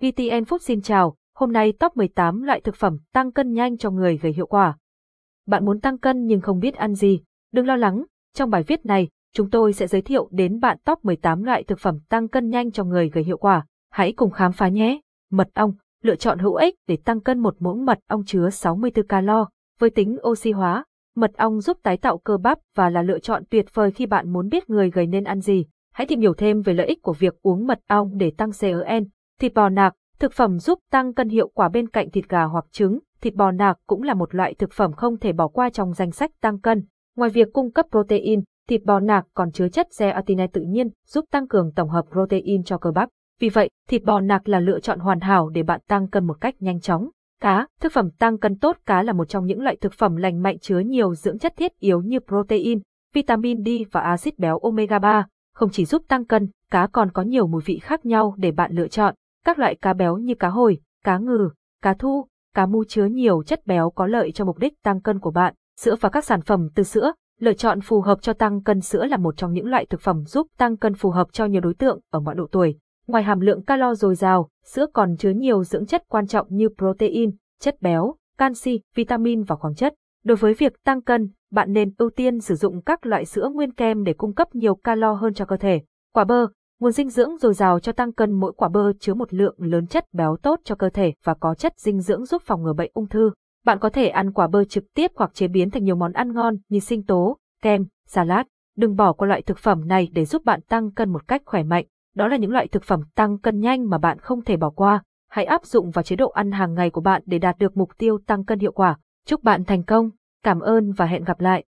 VTN Food xin chào, hôm nay top 18 loại thực phẩm tăng cân nhanh cho người gây hiệu quả. Bạn muốn tăng cân nhưng không biết ăn gì? Đừng lo lắng, trong bài viết này, chúng tôi sẽ giới thiệu đến bạn top 18 loại thực phẩm tăng cân nhanh cho người gây hiệu quả. Hãy cùng khám phá nhé! Mật ong, lựa chọn hữu ích để tăng cân một muỗng mật ong chứa 64 calo, với tính oxy hóa. Mật ong giúp tái tạo cơ bắp và là lựa chọn tuyệt vời khi bạn muốn biết người gầy nên ăn gì. Hãy tìm hiểu thêm về lợi ích của việc uống mật ong để tăng CEN. Thịt bò nạc, thực phẩm giúp tăng cân hiệu quả bên cạnh thịt gà hoặc trứng. Thịt bò nạc cũng là một loại thực phẩm không thể bỏ qua trong danh sách tăng cân. Ngoài việc cung cấp protein, thịt bò nạc còn chứa chất zeaxanthin tự nhiên, giúp tăng cường tổng hợp protein cho cơ bắp. Vì vậy, thịt bò nạc là lựa chọn hoàn hảo để bạn tăng cân một cách nhanh chóng. Cá, thực phẩm tăng cân tốt cá là một trong những loại thực phẩm lành mạnh chứa nhiều dưỡng chất thiết yếu như protein, vitamin D và axit béo omega 3. Không chỉ giúp tăng cân, cá còn có nhiều mùi vị khác nhau để bạn lựa chọn. Các loại cá béo như cá hồi, cá ngừ, cá thu, cá mu chứa nhiều chất béo có lợi cho mục đích tăng cân của bạn. Sữa và các sản phẩm từ sữa, lựa chọn phù hợp cho tăng cân sữa là một trong những loại thực phẩm giúp tăng cân phù hợp cho nhiều đối tượng ở mọi độ tuổi. Ngoài hàm lượng calo dồi dào, sữa còn chứa nhiều dưỡng chất quan trọng như protein, chất béo, canxi, vitamin và khoáng chất. Đối với việc tăng cân, bạn nên ưu tiên sử dụng các loại sữa nguyên kem để cung cấp nhiều calo hơn cho cơ thể. Quả bơ, nguồn dinh dưỡng dồi dào cho tăng cân mỗi quả bơ chứa một lượng lớn chất béo tốt cho cơ thể và có chất dinh dưỡng giúp phòng ngừa bệnh ung thư. Bạn có thể ăn quả bơ trực tiếp hoặc chế biến thành nhiều món ăn ngon như sinh tố, kem, salad. Đừng bỏ qua loại thực phẩm này để giúp bạn tăng cân một cách khỏe mạnh. Đó là những loại thực phẩm tăng cân nhanh mà bạn không thể bỏ qua. Hãy áp dụng vào chế độ ăn hàng ngày của bạn để đạt được mục tiêu tăng cân hiệu quả. Chúc bạn thành công. Cảm ơn và hẹn gặp lại.